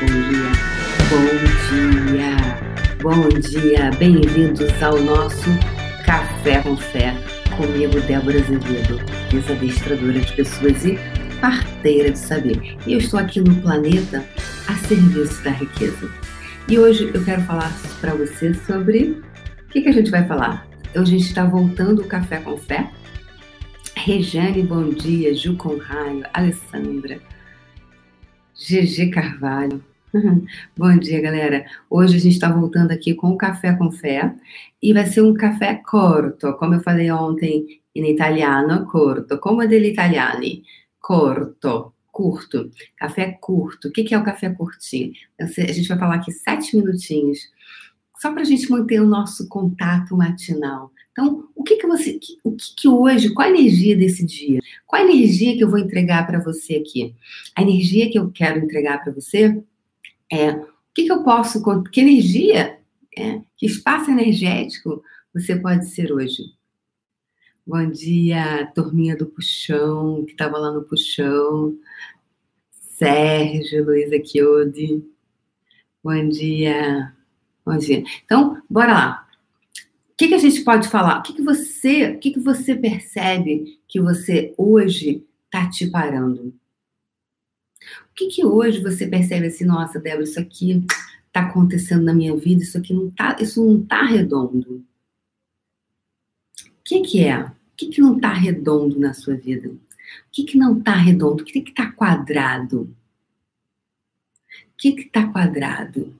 bom dia, bom dia, bom dia. Bem-vindos ao nosso Café com Fé, comigo, Débora Azevedo, desadestradora de pessoas e parteira de saber. E eu estou aqui no planeta a serviço da riqueza. E hoje eu quero falar para você sobre. O que, que a gente vai falar? Hoje a gente está voltando o Café com Fé. Rejane, bom dia. Ju Conraio, Alessandra. GG Carvalho. Bom dia, galera. Hoje a gente está voltando aqui com o Café com Fé e vai ser um café corto, como eu falei ontem em italiano, corto, como degli italiani, corto, curto, café curto. O que é o café curtinho? A gente vai falar aqui sete minutinhos, só para a gente manter o nosso contato matinal. Então, o que que você, o que que hoje, qual a energia desse dia? Qual a energia que eu vou entregar para você aqui? A energia que eu quero entregar para você é o que que eu posso, que energia, é, que espaço energético você pode ser hoje? Bom dia, turminha do puxão, que estava lá no puxão. Sérgio, Luísa Chiodi. Bom dia. Dia. Então, bora lá que, que a gente pode falar? O que, que você, o que, que você percebe que você hoje está te parando? O que, que hoje você percebe assim, nossa, Débora, isso aqui está acontecendo na minha vida, isso aqui não tá, isso não tá redondo. O que, que é? O que, que não tá redondo na sua vida? O que, que não tá redondo? O que, que tá quadrado? O que, que tá quadrado?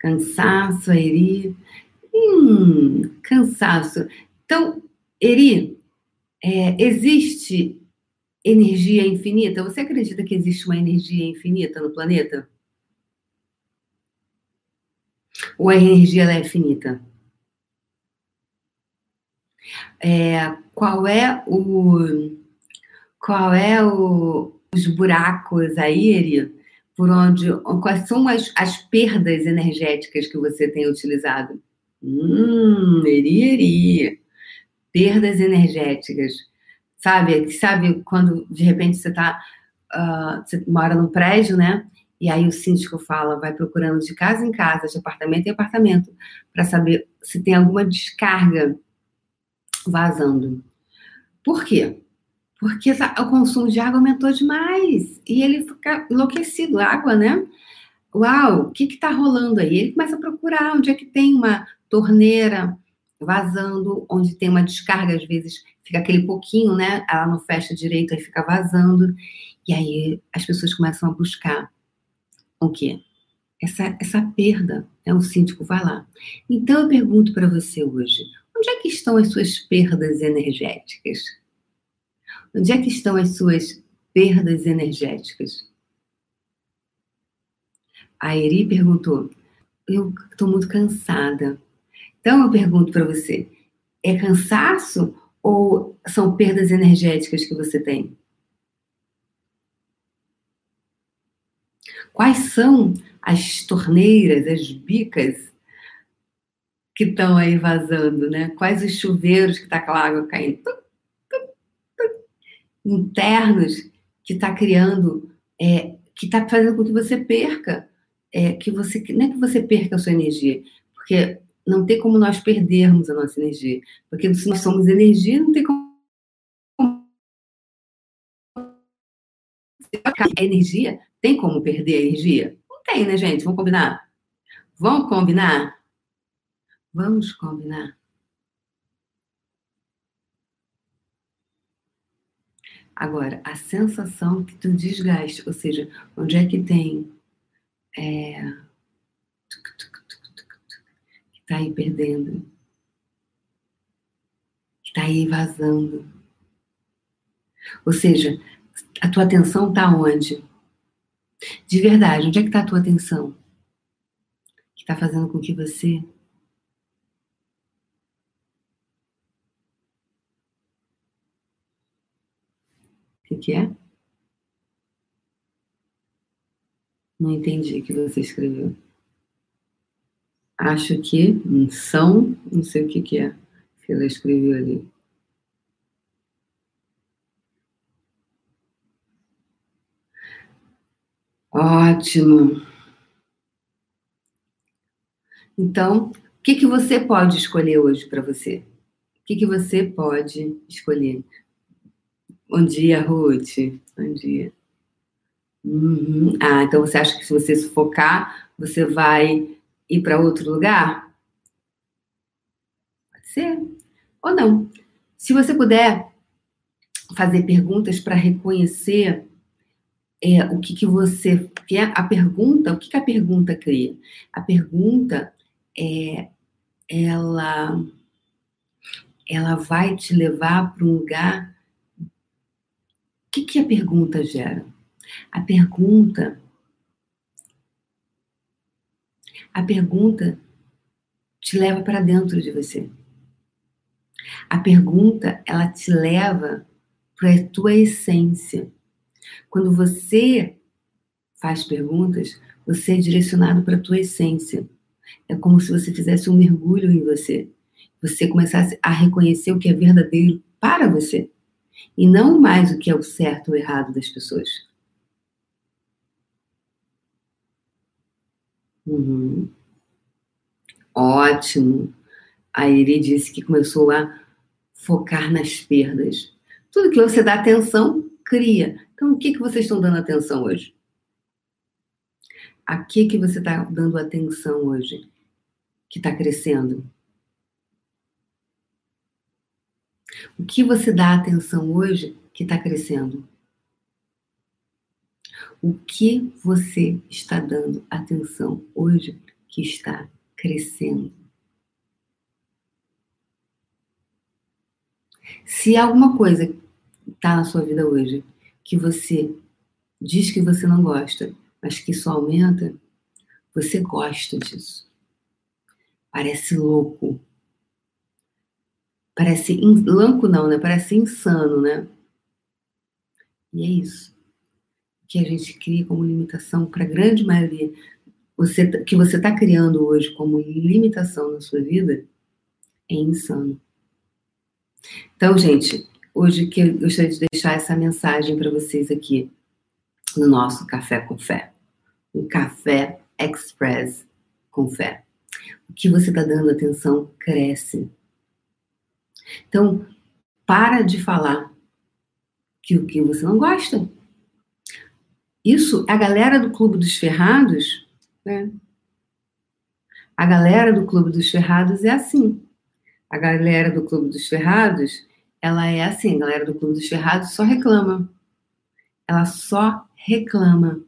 Cansaço, Eri. Hum, cansaço. Então, Eri, é, existe energia infinita? Você acredita que existe uma energia infinita no planeta? Ou a energia é finita? É, qual é o qual é o, os buracos aí, Eri, por onde, quais são as, as perdas energéticas que você tem utilizado? Hum, eri, eri. Perdas energéticas. Sabe, sabe quando de repente você tá, uh, você mora num prédio, né? E aí o síndico fala, vai procurando de casa em casa, de apartamento em apartamento, para saber se tem alguma descarga vazando. Por quê? Porque o consumo de água aumentou demais e ele fica enlouquecido, água, né? Uau, o que está rolando aí? Ele começa a procurar onde é que tem uma torneira vazando, onde tem uma descarga, às vezes fica aquele pouquinho, né? Ela não fecha direito, aí fica vazando. E aí as pessoas começam a buscar o quê? Essa, essa perda. É um síndico, vai lá. Então eu pergunto para você hoje: onde é que estão as suas perdas energéticas? Onde é que estão as suas perdas energéticas? A Eri perguntou: Eu estou muito cansada. Então eu pergunto para você: é cansaço ou são perdas energéticas que você tem? Quais são as torneiras, as bicas que estão aí vazando, né? Quais os chuveiros que está aquela água caindo? Internos que está criando, é, que está fazendo com que você perca, é, que você não é que você perca a sua energia, porque não tem como nós perdermos a nossa energia, porque se nós somos energia, não tem como a energia tem como perder a energia? Não tem, né, gente? Vamos combinar? Vamos combinar? Vamos combinar. Agora, a sensação que tu desgaste, ou seja, onde é que tem é, que tá aí perdendo, que tá aí vazando. Ou seja, a tua atenção tá onde? De verdade, onde é que tá a tua atenção? Que tá fazendo com que você que, é? Não entendi o que você escreveu. Acho que são, não sei o que, que é que ela escreveu ali. Ótimo. Então, o que, que você pode escolher hoje para você? O que, que você pode escolher? Bom dia, Ruth. Bom dia. Uhum. Ah, então você acha que se você se focar, você vai ir para outro lugar? Pode ser. Ou não. Se você puder fazer perguntas para reconhecer é, o que, que você quer, a pergunta, o que, que a pergunta cria? A pergunta é, ela, ela vai te levar para um lugar. O que, que a pergunta gera? A pergunta. A pergunta te leva para dentro de você. A pergunta, ela te leva para a tua essência. Quando você faz perguntas, você é direcionado para a tua essência. É como se você fizesse um mergulho em você. Você começasse a reconhecer o que é verdadeiro para você. E não mais o que é o certo ou errado das pessoas. Uhum. Ótimo. A Iri disse que começou a focar nas perdas. Tudo que você dá atenção, cria. Então, o que, que vocês estão dando atenção hoje? A que, que você está dando atenção hoje? Que está crescendo? O que você dá atenção hoje que está crescendo? O que você está dando atenção hoje que está crescendo? Se alguma coisa está na sua vida hoje que você diz que você não gosta, mas que isso aumenta, você gosta disso. Parece louco. Parece in... não, né? Parece insano, né? E é isso que a gente cria como limitação para a grande maioria. Você, que você está criando hoje como limitação na sua vida é insano. Então, gente, hoje que eu gostaria de deixar essa mensagem para vocês aqui no nosso Café com Fé. Um café express com fé. O que você está dando atenção cresce. Então, para de falar que o que você não gosta. Isso, a galera do Clube dos Ferrados, né? A galera do Clube dos Ferrados é assim. A galera do Clube dos Ferrados, ela é assim, a galera do Clube dos Ferrados só reclama. Ela só reclama.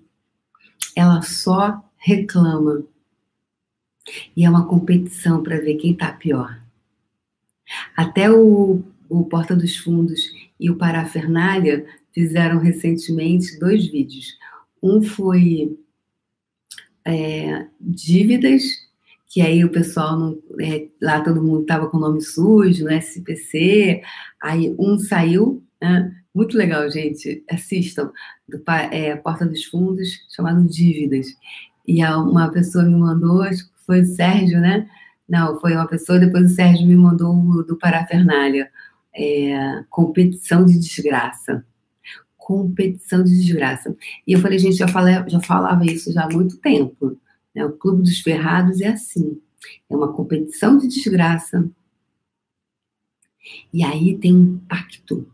Ela só reclama. E é uma competição para ver quem está pior. Até o, o Porta dos Fundos e o Parafernália fizeram recentemente dois vídeos. Um foi é, dívidas que aí o pessoal não, é, lá todo mundo estava com o nome sujo, no SPC, aí um saiu, né? muito legal, gente, assistam, do, é, Porta dos Fundos, chamado Dívidas, e uma pessoa me mandou, acho que foi o Sérgio, né? Não, foi uma pessoa, depois o Sérgio me mandou do Parafernália, é, competição de desgraça. Competição de desgraça. E eu falei, gente, já, falei, já falava isso já há muito tempo. Né? O Clube dos Ferrados é assim. É uma competição de desgraça. E aí tem um pacto.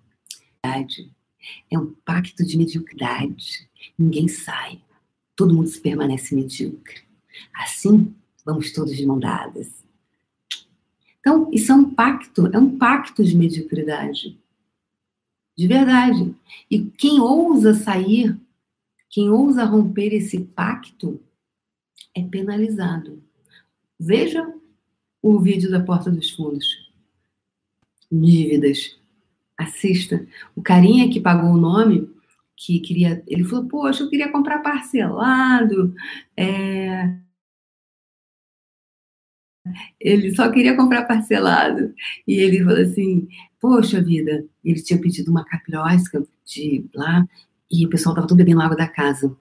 É um pacto de mediocridade. Ninguém sai. Todo mundo se permanece medíocre. Assim, vamos todos de mão dadas. Então, isso é um pacto, é um pacto de mediocridade. De verdade. E quem ousa sair, quem ousa romper esse pacto, é penalizado. Veja o vídeo da Porta dos Fundos. Dívidas. Assista. O carinha que pagou o nome, que queria. Ele falou: Poxa, eu queria comprar parcelado. É... Ele só queria comprar parcelado. E ele falou assim: Poxa vida, ele tinha pedido uma capriosca de lá, e o pessoal estava todo bebendo água da casa.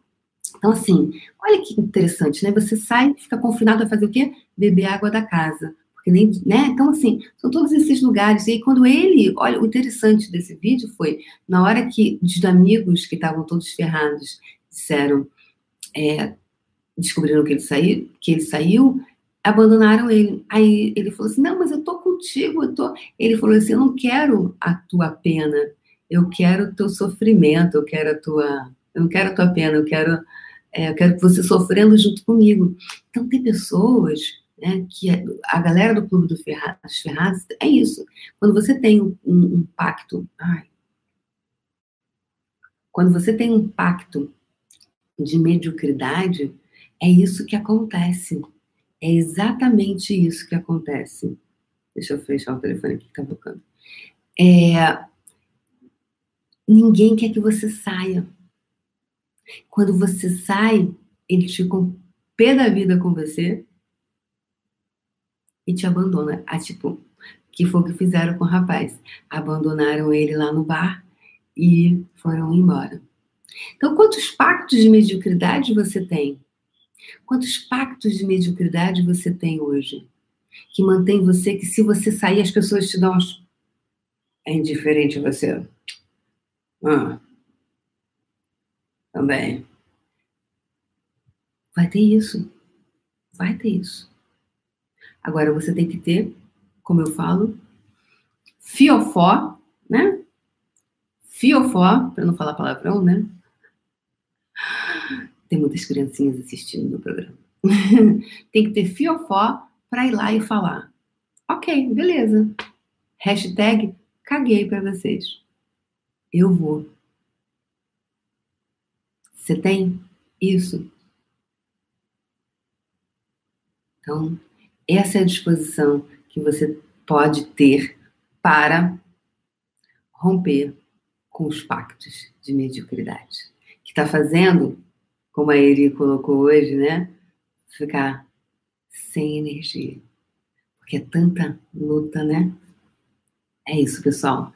Então, assim, olha que interessante, né? Você sai, fica confinado a fazer o quê? Beber água da casa. Porque nem, né? Então, assim, são todos esses lugares. E aí, quando ele, olha, o interessante desse vídeo foi, na hora que os amigos que estavam todos ferrados disseram, é, descobriram que ele saiu, que ele saiu, abandonaram ele. Aí ele falou assim: "Não, mas eu tô contigo, eu tô". Ele falou assim: "Eu não quero a tua pena, eu quero o teu sofrimento, eu quero a tua, eu não quero a tua pena, eu quero é, eu quero que você sofrendo junto comigo". Então tem pessoas né, que é, a galera do Clube do Ferra, Ferradas é isso. Quando você tem um, um, pacto, ai, quando você tem um pacto de mediocridade, é isso que acontece. É exatamente isso que acontece. Deixa eu fechar o telefone aqui que tá tocando. É, ninguém quer que você saia. Quando você sai, eles ficam pé da vida com você e te abandona. Ah, tipo, que foi o que fizeram com o rapaz. Abandonaram ele lá no bar e foram embora. Então, quantos pactos de mediocridade você tem? Quantos pactos de mediocridade você tem hoje? Que mantém você, que se você sair, as pessoas te dão. É indiferente a você. Ah. Também. Vai ter isso. Vai ter isso. Agora você tem que ter, como eu falo, fiofó, né? Fiofó, para não falar palavrão, né? Tem muitas criancinhas assistindo no programa. tem que ter fiofó para ir lá e falar. Ok, beleza. Hashtag caguei para vocês. Eu vou. Você tem isso? Então, essa é a disposição que você pode ter para romper com os pactos de mediocridade. Que está fazendo, como a Eri colocou hoje, né? Ficar sem energia. Porque é tanta luta, né? É isso, pessoal.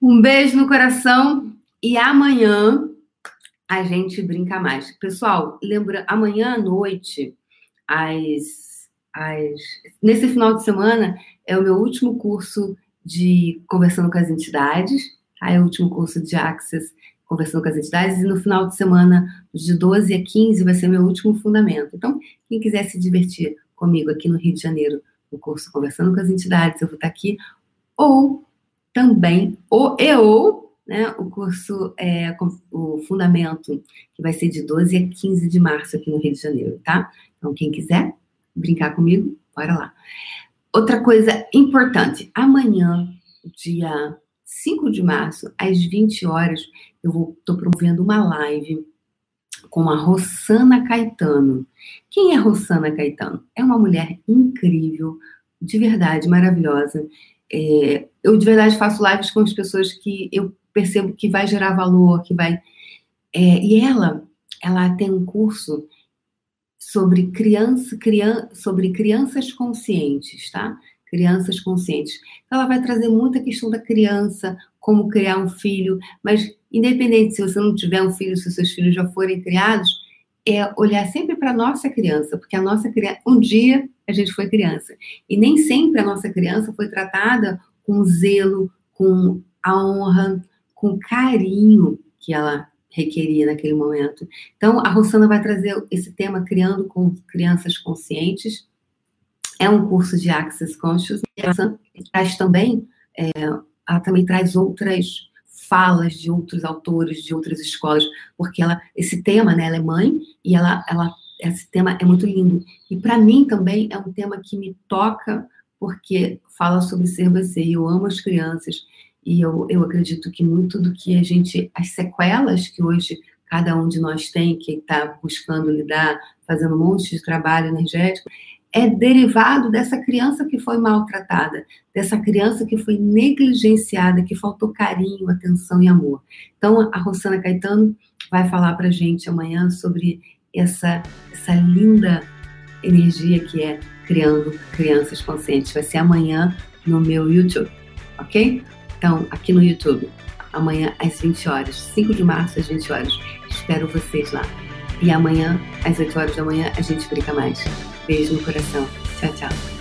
Um beijo no coração e amanhã a gente brinca mais. Pessoal, lembra, amanhã à noite, às as... Nesse final de semana é o meu último curso de Conversando com as Entidades, tá? é o último curso de Access Conversando com as Entidades, e no final de semana, de 12 a 15, vai ser meu último fundamento. Então, quem quiser se divertir comigo aqui no Rio de Janeiro, no curso Conversando com as Entidades, eu vou estar aqui, ou também, ou eu, né, o curso, é, o Fundamento, que vai ser de 12 a 15 de março aqui no Rio de Janeiro, tá? Então, quem quiser, brincar comigo? Bora lá. Outra coisa importante, amanhã, dia 5 de março, às 20 horas, eu estou promovendo uma live com a Rossana Caetano. Quem é Rossana Caetano? É uma mulher incrível, de verdade, maravilhosa. É, eu de verdade faço lives com as pessoas que eu percebo que vai gerar valor, que vai. É, e ela, ela tem um curso sobre, criança, criança, sobre crianças conscientes, tá? Crianças conscientes. Então, ela vai trazer muita questão da criança, como criar um filho, mas independente se você não tiver um filho, se seus filhos já forem criados, é olhar sempre para a nossa criança, porque a nossa criança, um dia a gente foi criança, e nem sempre a nossa criança foi tratada com zelo, com a honra, com carinho que ela requeria naquele momento. Então, a Rossana vai trazer esse tema Criando com Crianças Conscientes. É um curso de Access Conscious. Ela traz também, é, ela também traz outras falas de outros autores, de outras escolas, porque ela, esse tema, né, ela é mãe e ela, ela, esse tema é muito lindo. E para mim também é um tema que me toca, porque fala sobre ser você. E eu amo as crianças e eu, eu acredito que muito do que a gente, as sequelas que hoje cada um de nós tem, que está buscando lidar, fazendo um monte de trabalho energético, é derivado dessa criança que foi maltratada, dessa criança que foi negligenciada, que faltou carinho, atenção e amor. Então, a Rosana Caetano vai falar para gente amanhã sobre essa, essa linda energia que é criando crianças conscientes. Vai ser amanhã no meu YouTube, ok? Então, aqui no YouTube, amanhã às 20 horas, 5 de março às 20 horas. Espero vocês lá. E amanhã, às 8 horas da manhã, a gente brinca mais. Beijo no coração. Tchau, tchau.